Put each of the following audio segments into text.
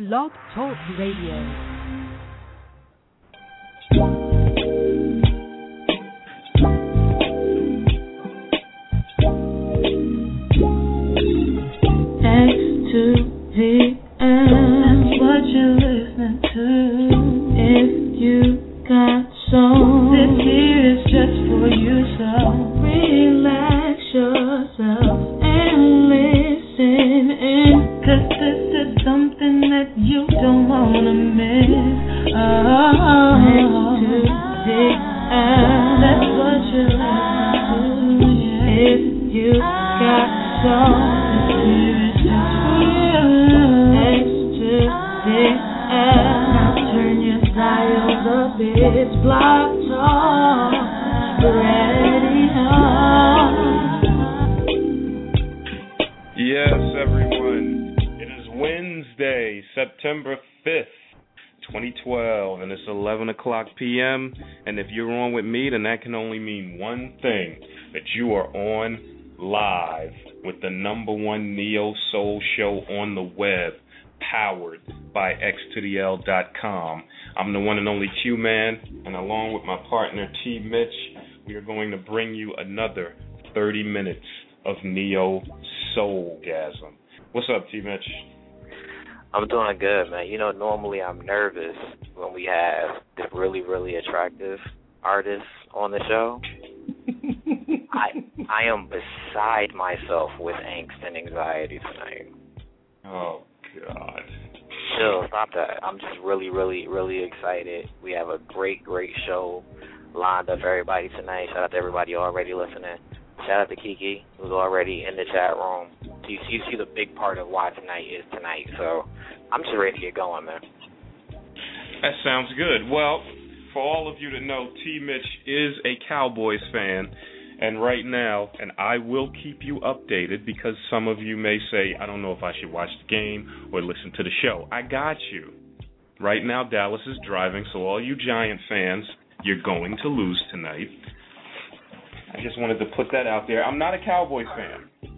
Blog Talk Radio. To listen And if you're on with me, then that can only mean one thing that you are on live with the number one neo soul show on the web, powered by x2the-l.com. I'm the one and only Q Man, and along with my partner T Mitch, we are going to bring you another 30 minutes of neo soulgasm. What's up, T Mitch? I'm doing good, man. You know, normally I'm nervous when we have the really, really attractive artists on the show. I I am beside myself with angst and anxiety tonight. Oh God. Chill, stop that. I'm just really, really, really excited. We have a great, great show lined up for everybody tonight. Shout out to everybody already listening. Shout out to Kiki, who's already in the chat room. You, you see the big part of why tonight is tonight. So I'm just ready to get going, man. That sounds good. Well, for all of you to know, T Mitch is a Cowboys fan. And right now, and I will keep you updated because some of you may say, I don't know if I should watch the game or listen to the show. I got you. Right now, Dallas is driving, so all you Giant fans, you're going to lose tonight. I just wanted to put that out there. I'm not a Cowboys fan.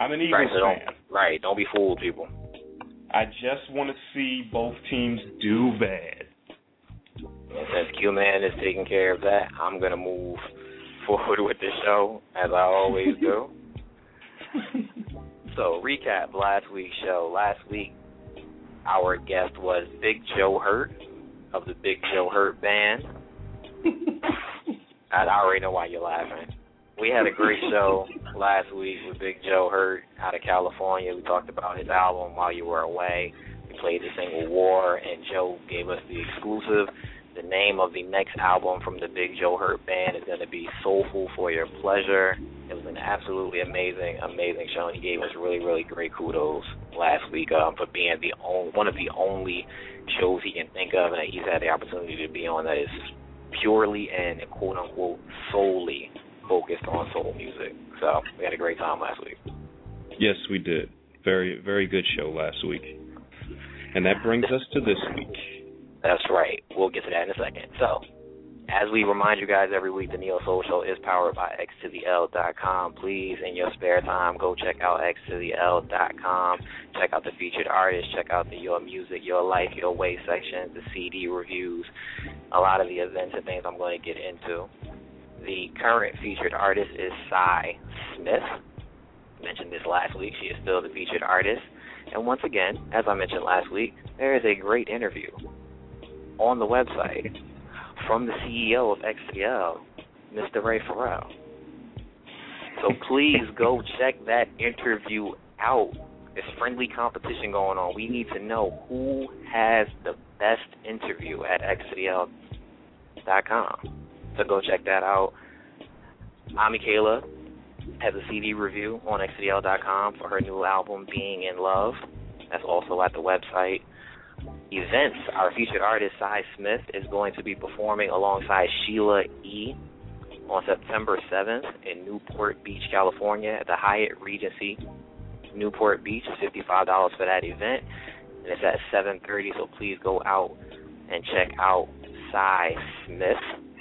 I'm an Eagles right, so don't, fan. Right, don't be fooled, people. I just want to see both teams do bad. And since Q Man is taking care of that, I'm gonna move forward with the show as I always do. so recap last week's show. Last week, our guest was Big Joe Hurt of the Big Joe Hurt Band. I already know why you're laughing. We had a great show last week with Big Joe Hurt out of California. We talked about his album while you were away. We played the single War, and Joe gave us the exclusive. The name of the next album from the Big Joe Hurt Band is going to be Soulful for Your Pleasure. It was an absolutely amazing, amazing show, and he gave us really, really great kudos last week um, for being the only, one of the only shows he can think of and that he's had the opportunity to be on that is purely and quote unquote solely focused on soul music. So we had a great time last week. Yes, we did. Very, very good show last week. And that brings us to this week. That's right. We'll get to that in a second. So, as we remind you guys every week, the Neo Soul Show is powered by x to the L.com. Please, in your spare time, go check out x to the L.com. Check out the featured artists. Check out the Your Music, Your Life, Your Way sections, the CD reviews, a lot of the events and things I'm going to get into. The current featured artist is Sy Smith. Mentioned this last week. She is still the featured artist. And once again, as I mentioned last week, there is a great interview on the website from the CEO of XTL, Mr. Ray Farrell. So please go check that interview out. There's friendly competition going on. We need to know who has the best interview at xtl.com. So go check that out. Uh, Ami Kayla has a CD review on xdl.com for her new album, Being in Love. That's also at the website. events, our featured artist, Sy Smith, is going to be performing alongside Sheila E. on September 7th in Newport Beach, California at the Hyatt Regency Newport Beach. $55 for that event. And it's at 7.30, so please go out and check out Sy Smith.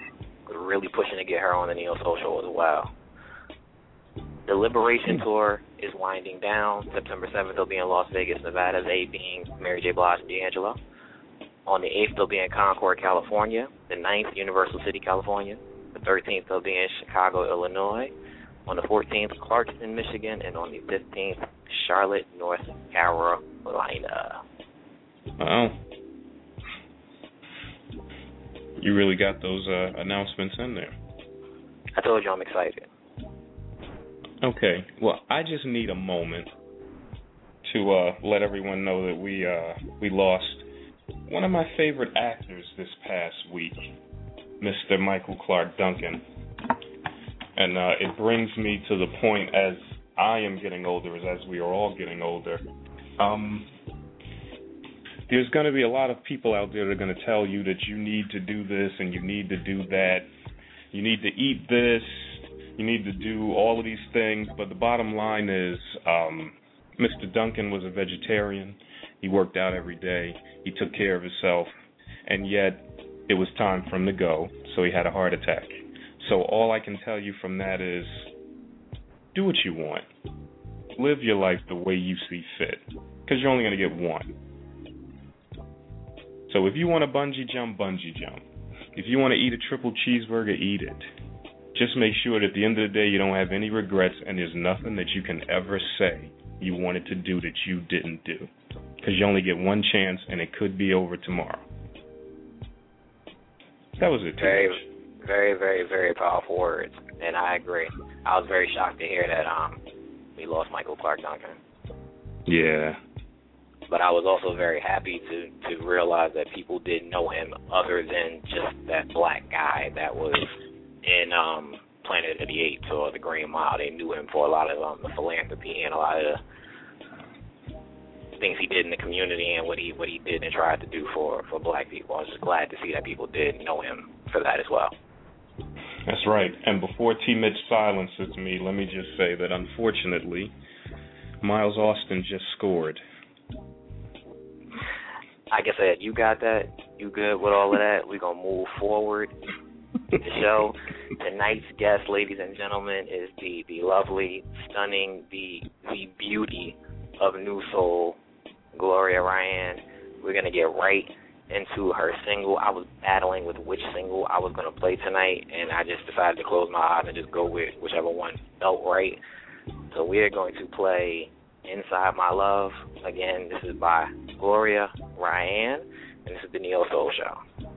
Really pushing to get her on the Neo Soul Show as well. The Liberation hmm. Tour is winding down. September 7th, they'll be in Las Vegas, Nevada. They being Mary J. Blige and D'Angelo. On the 8th, they'll be in Concord, California. The 9th, Universal City, California. The 13th, they'll be in Chicago, Illinois. On the 14th, Clarkston, Michigan. And on the 15th, Charlotte, North Carolina. Wow. You really got those uh, announcements in there. I told you I'm excited. Okay. Well, I just need a moment to uh, let everyone know that we uh, we lost one of my favorite actors this past week, Mr. Michael Clarke Duncan. And uh, it brings me to the point as I am getting older, as we are all getting older. Um, there's going to be a lot of people out there that are going to tell you that you need to do this and you need to do that. You need to eat this you need to do all of these things, but the bottom line is um, Mr. Duncan was a vegetarian. He worked out every day. He took care of himself, and yet it was time for him to go, so he had a heart attack. So all I can tell you from that is do what you want. Live your life the way you see fit, because you're only going to get one. So if you want to bungee jump, bungee jump. If you want to eat a triple cheeseburger, eat it just make sure that at the end of the day you don't have any regrets and there's nothing that you can ever say you wanted to do that you didn't do. Because you only get one chance and it could be over tomorrow. That was it. Very, very, very, very powerful words, and I agree. I was very shocked to hear that um we lost Michael Clarke Duncan. Yeah. But I was also very happy to to realize that people didn't know him other than just that black guy that was in um Planet of the Apes or The Green Mile. They knew him for a lot of um, the philanthropy and a lot of things he did in the community and what he what he did and tried to do for for black people. I was just glad to see that people did know him for that as well. That's right. And before T. Mitch silences me, let me just say that unfortunately, Miles Austin just scored. I said, you got that. You good with all of that? We're gonna move forward the show. Tonight's guest, ladies and gentlemen, is the the lovely, stunning, the the beauty of New Soul, Gloria Ry'ann. We're gonna get right into her single. I was battling with which single I was gonna play tonight, and I just decided to close my eyes and just go with whichever one felt right. So we are going to play Inside My Love. Again, this is by Gloria Ry'ann, and this is the Neo Soul Show.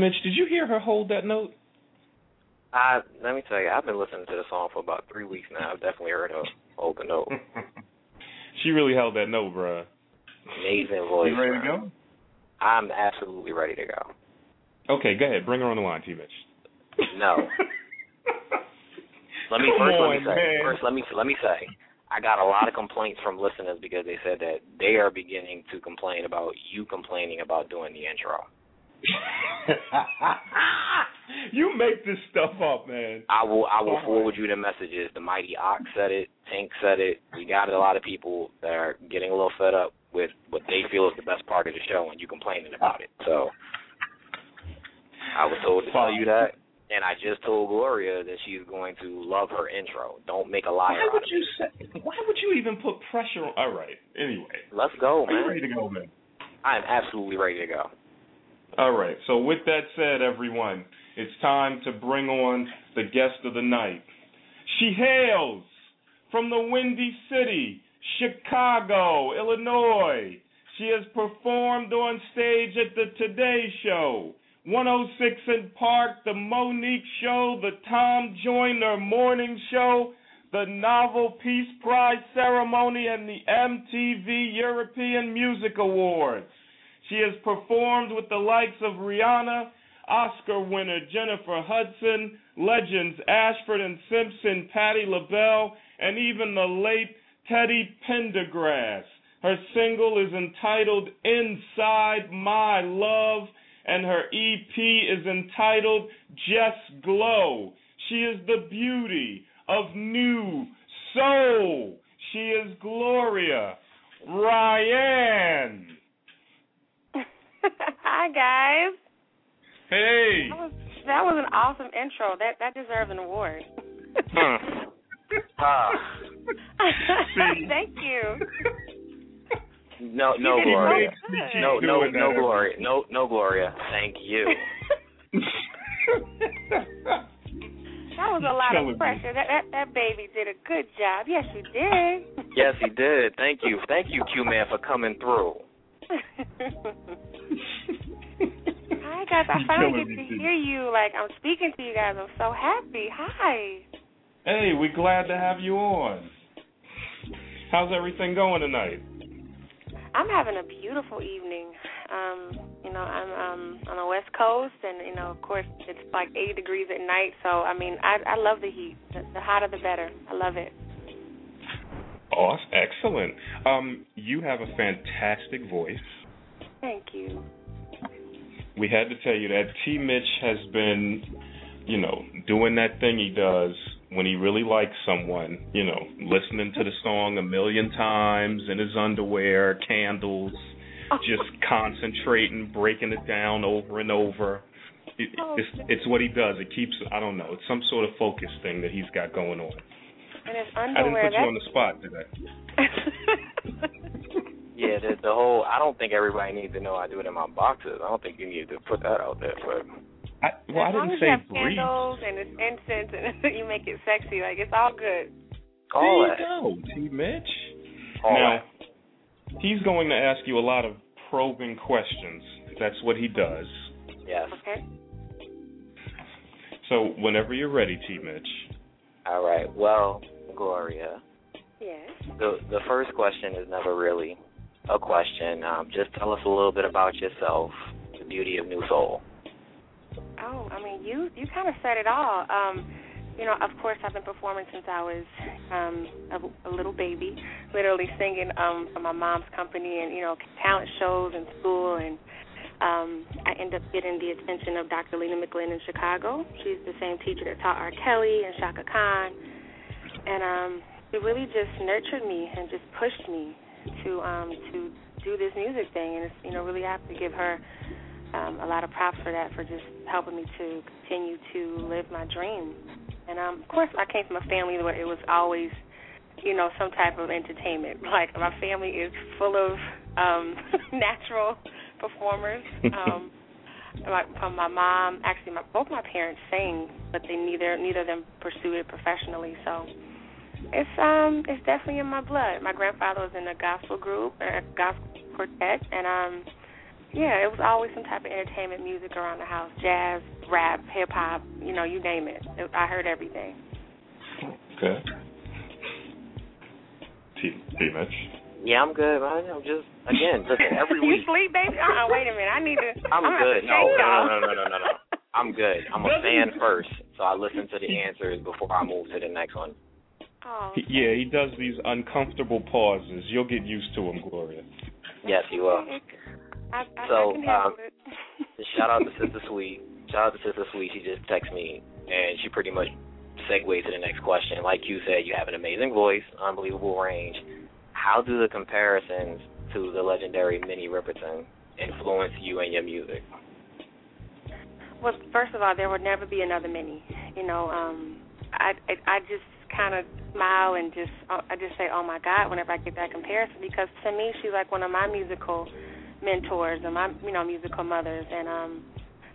Mitch, did you hear her hold that note? I let me tell you, I've been listening to the song for about three weeks now. I've definitely heard her hold the note. she really held that note, bruh. Amazing voice. You ready to go? I'm absolutely ready to go. Okay, go ahead. Bring her on the line, T. Mitch. No. Let me Come first let me say man. first let me let me say I got a lot of complaints from listeners because they said that they are beginning to complain about you complaining about doing the intro. you make this stuff up, man. I will I will oh, right. forward you the messages. The mighty Ox said it, Tank said it. We got a lot of people that are getting a little fed up with what they feel is the best part of the show and you complaining about it. So I was told to tell you that. And I just told Gloria that she's going to love her intro. Don't make a liar Why would you say? Why would you even put pressure on? All right. Anyway, Let's go, are you ready to go, man? I am absolutely ready to go. All right. So with that said, everyone, it's time to bring on the guest of the night. She hails from the Windy City, Chicago, Illinois. She has performed on stage at the Today Show, 106 & Park, the Mo'Nique Show, the Tom Joyner Morning Show, the Nobel Peace Prize Ceremony, and the MTV European Music Awards. She has performed with the likes of Rihanna, Oscar winner Jennifer Hudson, legends Ashford and Simpson, Patti LaBelle, and even the late Teddy Pendergrass. Her single is entitled Inside My Love, and her EP is entitled Just Glow. She is the beauty of new soul. She is Gloria Ry'ann. Hi guys. Hey. That was that was an awesome intro. That that deserves an award. Hmm. Ah. Thank you. No, no, You Gloria. so. No, no, doing no, Gloria. No, no, Gloria. Thank you. That was a lot Killing me. of pressure. That, that that baby did a good job. Yes, you did. Yes, he did. Thank you. Thank you, Q Man, for coming through. Guys, I finally get to hear you. Like I'm speaking to you guys. I'm so happy. Hi. Hey, we're glad to have you on. How's everything going tonight? I'm having a beautiful evening. Um, you know, I'm um on the West Coast, and you know, of course, it's like 80 degrees at night. So, I mean, I I love the heat. The, the hotter, the better. I love it. Awesome, excellent. Um, you have a fantastic voice. Thank you. We had to tell you that T. Mitch has been, you know, doing that thing he does when he really likes someone. You know, listening to the song a million times in his underwear, candles, just concentrating, breaking it down over and over. It, Oh, it's it's what he does. It keeps I don't know. It's some sort of focus thing that he's got going on. And his I didn't put you on the spot, did I? Yeah, the, the whole. I don't think everybody needs to know I do it in my boxes. I don't think you need to put that out there. But I, well, I as long didn't as say you have brief. candles and it's incense and you make it sexy, like it's all good. all there that, you go, T. Mitch. all now, that. he's going to ask you a lot of probing questions. That's what he does. Yes. Okay. So whenever you're ready, T. Mitch. All right. Well, Gloria, Yes. the the first question is never really a question. Um, just tell us a little bit about yourself, the beauty of Nu-Soul. Oh, I mean, you you kind of said it all. Um, you know, of course, I've been performing since I was um, a, a little baby, literally singing um, for my mom's company and you know talent shows in school, and um, I ended up getting the attention of Dr. Lena McLin in Chicago. She's the same teacher that taught R. Kelly and Chaka Khan, and um, it really just nurtured me and just pushed me to um, to do this music thing, and it's you know really I have to give her um, a lot of props for that, for just helping me to continue to live my dream. And um, of course, I came from a family where it was always, you know, some type of entertainment. Like my family is full of um, natural performers. Um, my, from my mom, actually, my, both my parents sing, but they neither neither of them pursued it professionally. So it's um it's definitely in my blood. My grandfather was in a gospel group, a gospel quartet, and um yeah, it was always some type of entertainment music around the house: jazz, rap, hip hop. You know, you name it. it I heard everything. Okay. T, T Mitch. Yeah, I'm good, man. I'm just again, listen, every you week. sleep, baby? Uh, wait a minute. I need to. I'm gonna good. No, no, no, no, no, no, no. I'm good. I'm a fan first, so I listen to the answers before I move to the next one. Oh, He, yeah, he does these uncomfortable pauses. You'll get used to him, Gloria. Yes, you will. I, I, So, I can um, it. Shout out to Sister Sweet. Shout out to Sister Sweet. She just texted me, and she pretty much segues to the next question. Like you said, you have an amazing voice, unbelievable range. How do the comparisons to the legendary Minnie Riperton influence you and your music? Well, first of all, there would never be another Minnie. You know, um, I I, I just kind of smile and just uh, I just say, oh my God, whenever I get that comparison, because to me, she's like one of my musical mentors and my you know musical mothers, and um,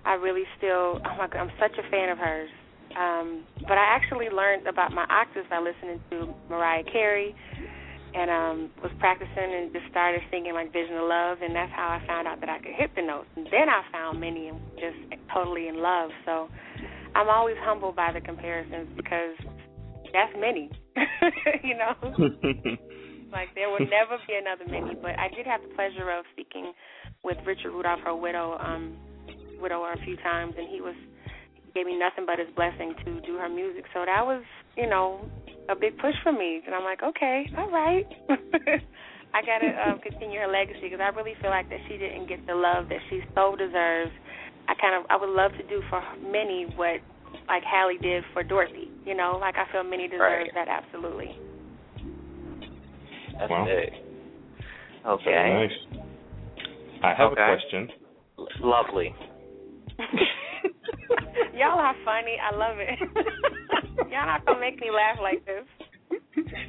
I really still oh my God, I'm such a fan of hers. Um, but I actually learned about my octaves by listening to Mariah Carey and um was practicing and just started singing like Vision of Love and that's how I found out that I could hit the notes. And then I found Minnie and just totally in love. So I'm always humbled by the comparisons because that's Minnie. you know? like there will never be another Minnie. But I did have the pleasure of speaking with Richard Rudolph, her widow, um widower a few times and he was gave me nothing but his blessing to do her music. So that was, you know, a big push for me. And I'm like, okay, all right. I got to um, continue her legacy because I really feel like that she didn't get the love that she so deserves. I kind of, I would love to do for Minnie what like Halle did for Dorothy. You know, like I feel Minnie deserves Right. that absolutely. That's Wow. big. Okay. Very nice. I have Okay. a question. L- Lovely. Y'all are funny. I love it. Y'all not gonna make me laugh like this.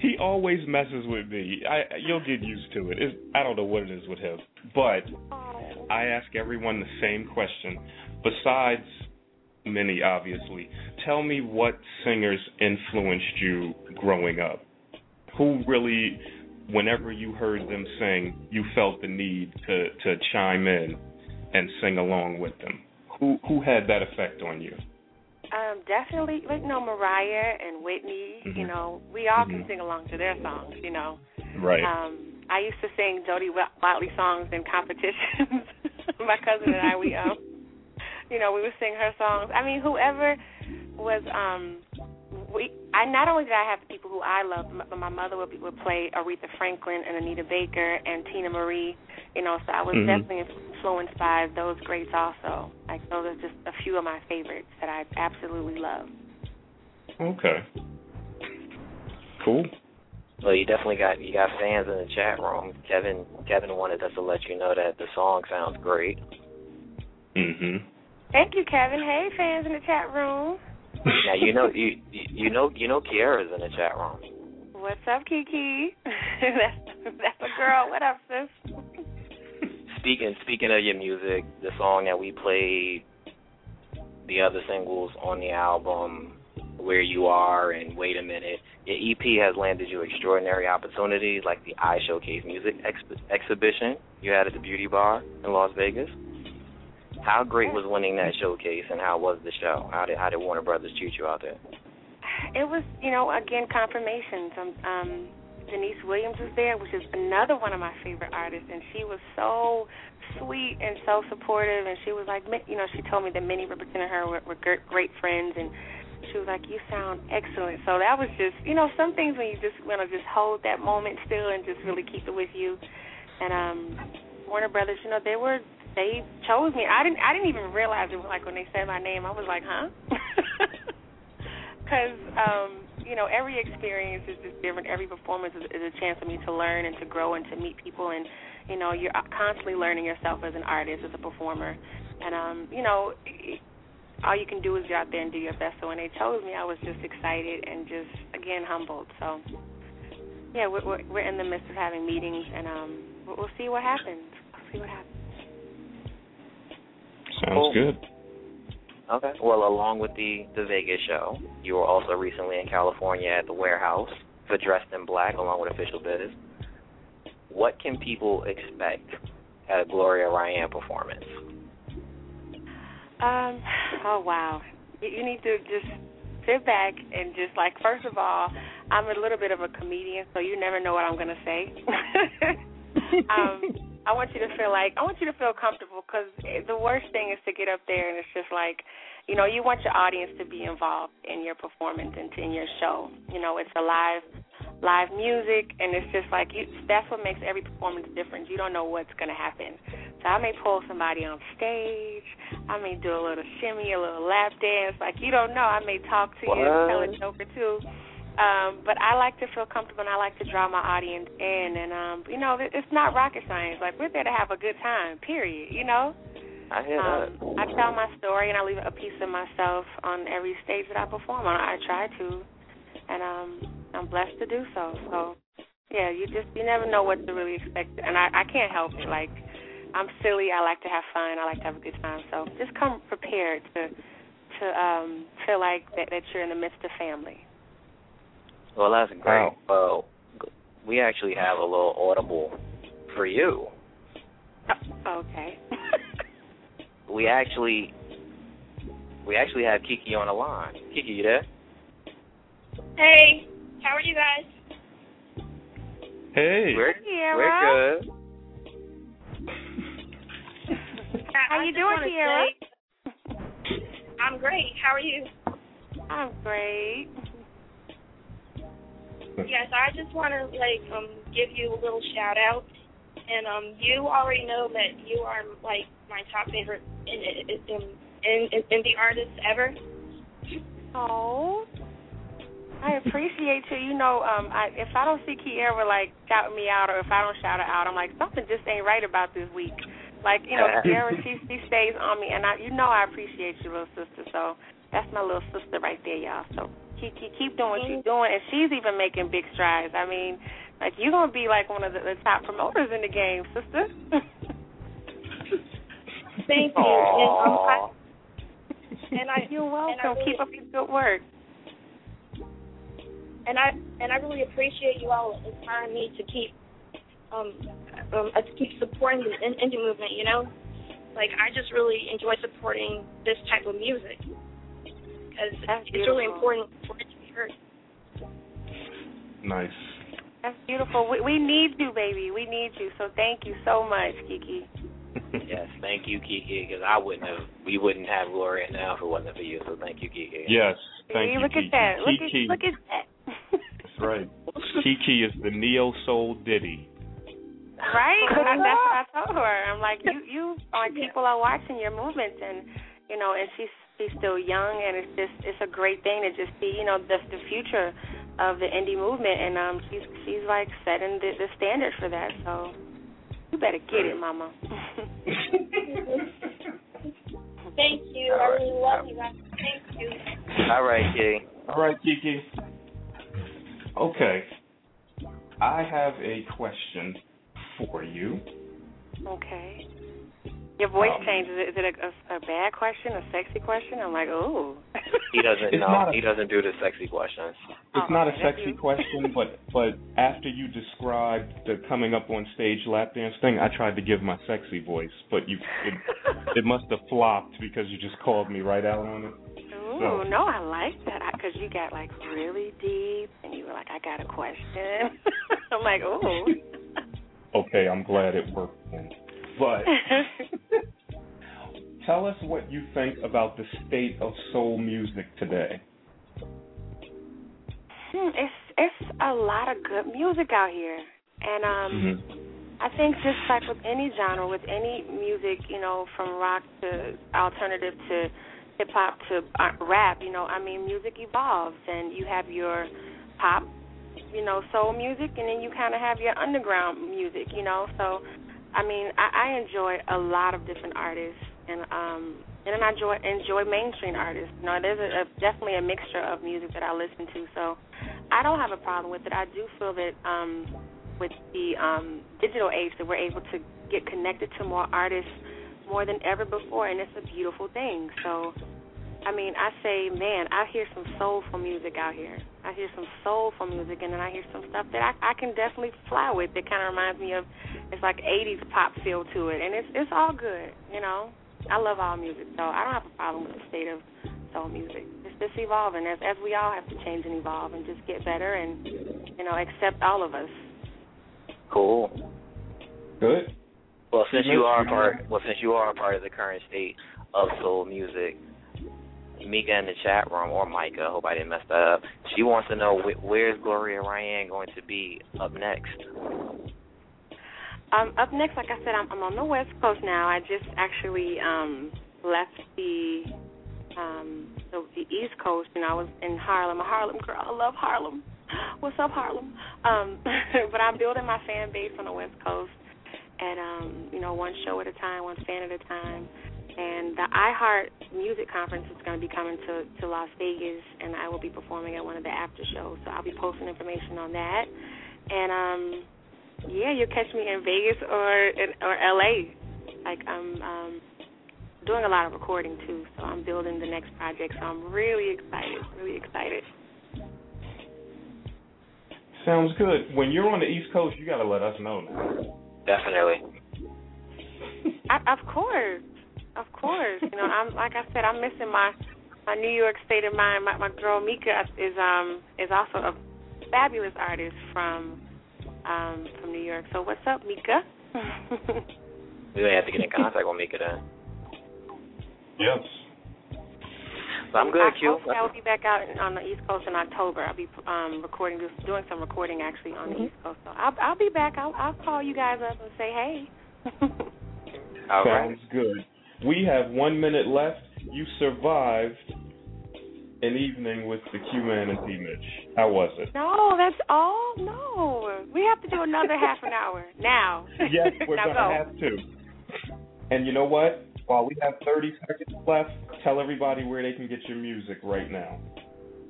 He always messes with me. I you'll get used to it. It's, I don't know what it is with him, but Oh. I ask everyone the same question. Besides Minnie, obviously, tell me what singers influenced you growing up. Who really, whenever you heard them sing, you felt the need to to chime in and sing along with them. Who who had that effect on you? Um, definitely, like, you know, Mariah and Whitney. You Mhm. know, we all Mhm. can sing along to their songs. You know, Right. um, I used to sing Jody Watley songs in competitions. My cousin and I, we um, you know, we would sing her songs. I mean, whoever was um, we. I not only did I have the people who I loved, but my mother would would play Aretha Franklin and Anita Baker and Teena Marie. You know, so I was Mhm. definitely influenced by those greats also. Like those are just a few of my favorites that I absolutely love. Okay. Cool. Well, you definitely got you got fans in the chat room. Kevin Kevin wanted us to let you know that the song sounds great. Mhm. Thank you, Kevin. Hey, fans in the chat room. Now you know you you know you know Kiara's in the chat room. What's up, Kiki? that's that's a girl. What up, sis? Speaking speaking of your music, the song that we played, the other singles on the album, "Where You Are" and "Wait a Minute," your EP has landed you extraordinary opportunities like the I Showcase Music ex- exhibition you had at the Beauty Bar in Las Vegas. How great was winning that showcase, and how was the show? How did how did Warner Brothers treat you out there? It was, you know, again confirmations. Um, um, Deniece Williams was there, which is another one of my favorite artists, and she was so sweet and so supportive. And she was like, you know, she told me that Riperton and her were, were great friends, and she was like, "You sound excellent." So that was just, you know, some things when you just want to just hold that moment still and just really keep it with you. And um, Warner Brothers, you know, they were they chose me. I didn't I didn't even realize it. Like when they said my name, I was like, huh? Because um, you know, every experience is just different. Every performance is, is a chance for me to learn and to grow and to meet people. And you know, you're constantly learning yourself as an artist, as a performer. And um, you know, all you can do is get out there and do your best. So when they chose me, I was just excited and just again humbled. So yeah, we're we're, we're in the midst of having meetings, and um, we'll see what happens. We'll see what happens. Sounds Cool. good. Okay. Well, along with the the Vegas show, you were also recently in California at the Warehouse for Dressed in Black, along with Official Biz. What can people expect at a Gloria Ry'ann performance? Um. Oh wow. You, you need to just sit back and just like. First of all, I'm a little bit of a comedian, so you never know what I'm gonna say. um. I want you to feel like I want you to feel comfortable because the worst thing is to get up there and it's just like, you know, you want your audience to be involved in your performance and in your show. You know, it's a live live music, and it's just like you, that's what makes every performance different. You don't know what's going to happen. So I may pull somebody on stage. I may do a little shimmy, a little lap dance. Like you don't know. I may talk to what? you, tell a joke or two. Um, but I like to feel comfortable and I like to draw my audience in. And um, you know, it's not rocket science. Like we're there to have a good time. Period. You know. I hear um, that. I tell my story and I leave a piece of myself on every stage that I perform on. I try to, and um, I'm blessed to do so. So yeah, you just you never know what to really expect, and I I can't help it. Like I'm silly. I like to have fun. I like to have a good time. So just come prepared to to um feel like that that you're in the midst of family. Well, that's great. Well, we actually have a little audible for you. Okay. we actually we actually have Kiki on the line. Kiki, you there? Hey, how are you guys? Hey. We're Kiara. we're good. How I you doing, wanna say- I'm great. How are you? I'm great. Yes, I just want to like um give you a little shout out, and um you already know that you are like my top favorite in in in, in, in the artist ever. Oh. I appreciate you. You know, um, I, if I don't see Kiara like shouting me out, or if I don't shout her out, I'm like something just ain't right about this week. Like you know, Kiara, she she stays on me, and I, you know, I appreciate you, little sister. So that's my little sister right there, y'all. So keep keep, keep doing what you're doing, and she's even making big strides. I mean, like you're gonna be like one of the, the top promoters in the game, sister. Thank you. And, um, I, and I You're welcome. I really, keep up your good work. and I and I really appreciate you all inspiring me to keep um um to keep supporting the in- indie movement. You know, like I just really enjoy supporting this type of music because That's it's really important for it to be heard. Nice. That's beautiful. We, we need you, baby. We need you. So thank you so much, Kiki. yes, thank you, Kiki, because I wouldn't have, we wouldn't have Gloria now if it wasn't for you. So thank you, Kiki. Yes. Thank See, you, look Kiki. at that. Look Kiki. at look at that. That's right. Kiki is the neo soul Diddy. right? I, that's what I told her. I'm like, you you like people are watching your movements, and you know, and she's she's still young, and it's just it's a great thing to just see, you know, the the future of the indie movement, and um, she's she's like setting the the standard for that. So you better get it, Mama. Thank you. All I right. really love you guys. Thank you. All right, Kiki. All right, Kiki. Okay. I have a question for you. okay. Your voice Um, changes. Is it a, a, a bad question, a sexy question? I'm like, ooh. He doesn't know. he doesn't do the sexy questions. It's Oh, not a okay, that's sexy you. question, but but after you described the coming up on stage lap dance thing, I tried to give my sexy voice, but you it, it must have flopped because you just called me right out on it. Ooh, So- no, I like that because you got like really deep, and you were like, I got a question. I'm like, ooh. Okay, I'm glad it worked then. But tell us what you think about the state of soul music today. Hmm, it's it's a lot of good music out here, and um, Mhm. I think just like with any genre, with any music, you know, from rock to alternative to hip hop to uh, rap, you know, I mean, music evolves, and you have your pop, you know, soul music, and then you kind of have your underground music, you know. So, I mean, I, I enjoy a lot of different artists, and um, and then I enjoy enjoy mainstream artists. You know, there's a, a definitely a mixture of music that I listen to, so I don't have a problem with it. I do feel that um, with the um, digital age that we're able to get connected to more artists more than ever before, and it's a beautiful thing. So, I mean, I say, man, I hear some soulful music out here. I hear some soulful music, and then I hear some stuff that I, I can definitely fly with. That kind of reminds me of it's like 80s pop feel to it, and it's it's all good, you know. I love all music, so I don't have a problem with the state of soul music. It's just evolving as as we all have to change and evolve and just get better and you know accept all of us. Cool. Good. Well, since you are a part, well, since you are a part of the current state of soul music, Mika in the chat room or Micah, I hope I didn't mess that up. She wants to know wh- where's Gloria Ry'ann going to be up next. Um, up next, like I said, I'm, I'm on the West Coast now. I just actually um, left the, um, the the East Coast, and I was in Harlem. A Harlem girl. I love Harlem. What's up, Harlem? Um, but I'm building my fan base on the West Coast, and um, you know, one show at a time, one fan at a time. And the iHeart Music Conference is going to be coming to to Las Vegas, and I will be performing at one of the after shows. So I'll be posting information on that. And um, yeah, you'll catch me in Vegas or in, or LA. Like I'm um doing a lot of recording too, so I'm building the next project. So I'm really excited, really excited. Sounds good. When you're on the East Coast, you got to let us know. Now. Definitely. I, of course, of course. You know, I'm like I said, I'm missing my my New York state of mind. My, my girl Mika is um is also a fabulous artist from um from New York. So what's up, Mika? We may have to get in contact with Mika then. Yes. So I'm good, I, Q. hopefully I will be back out on the East Coast in October. I'll be um recording, just doing some recording actually on the East Coast. So I'll I'll be back. I'll I'll call you guys up and say hey. All right. Sounds good. We have one minute left. You survived an evening with the Q Man and T Mitch. How was it? No, that's all. No, we have to do another half an hour now. Yes, we're now gonna go. have to. And you know what? While we have 30 seconds left, tell everybody where they can get your music right now.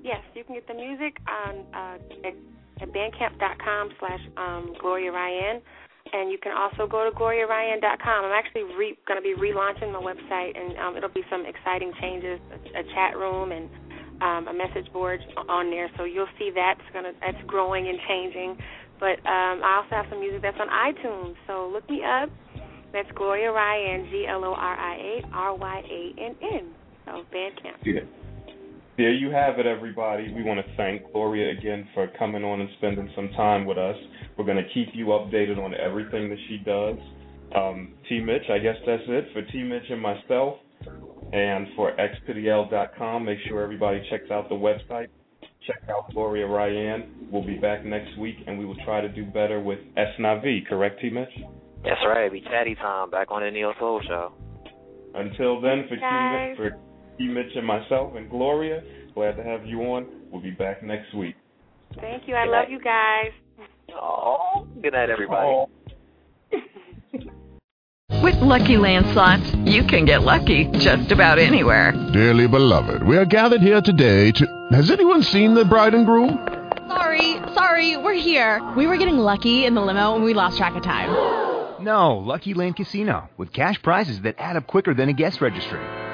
Yes, you can get the music on uh, at, at bandcamp.com slash um, Gloria Ry'ann. And you can also go to GloriaRyan.com. I'm actually re- going to be relaunching my website, and um, it'll be some exciting changes, a, a chat room and um, a message board on there. So you'll see that's gonna that's growing and changing. But um, I also have some music that's on iTunes. So look me up. That's Gloria Ry'ann, G L O R I A R Y A N N. So Bandcamp. Yeah. There you have it, everybody. We want to thank Gloria again for coming on and spending some time with us. We're going to keep you updated on everything that she does. Um, T. Mitch, I guess that's it for T. Mitch and myself. And for xpdl.com, make sure everybody checks out the website. Check out Gloria Ry'ann. We'll be back next week, and we will try to do better with S&IV. Correct, T. Mitch? That's right. Be chatty time back on the Neo Soul Show. Until then, for T. Mitch, for T. Mitch and myself and Gloria, glad to have you on. We'll be back next week. Thank you. I love you guys. Oh, good night, everybody. Oh. With Lucky Land slots, you can get lucky just about anywhere. Dearly beloved, we are gathered here today to. Has anyone seen the bride and groom? Sorry, sorry, we're here. We were getting lucky in the limo and we lost track of time. No, Lucky Land Casino, with cash prizes that add up quicker than a guest registry.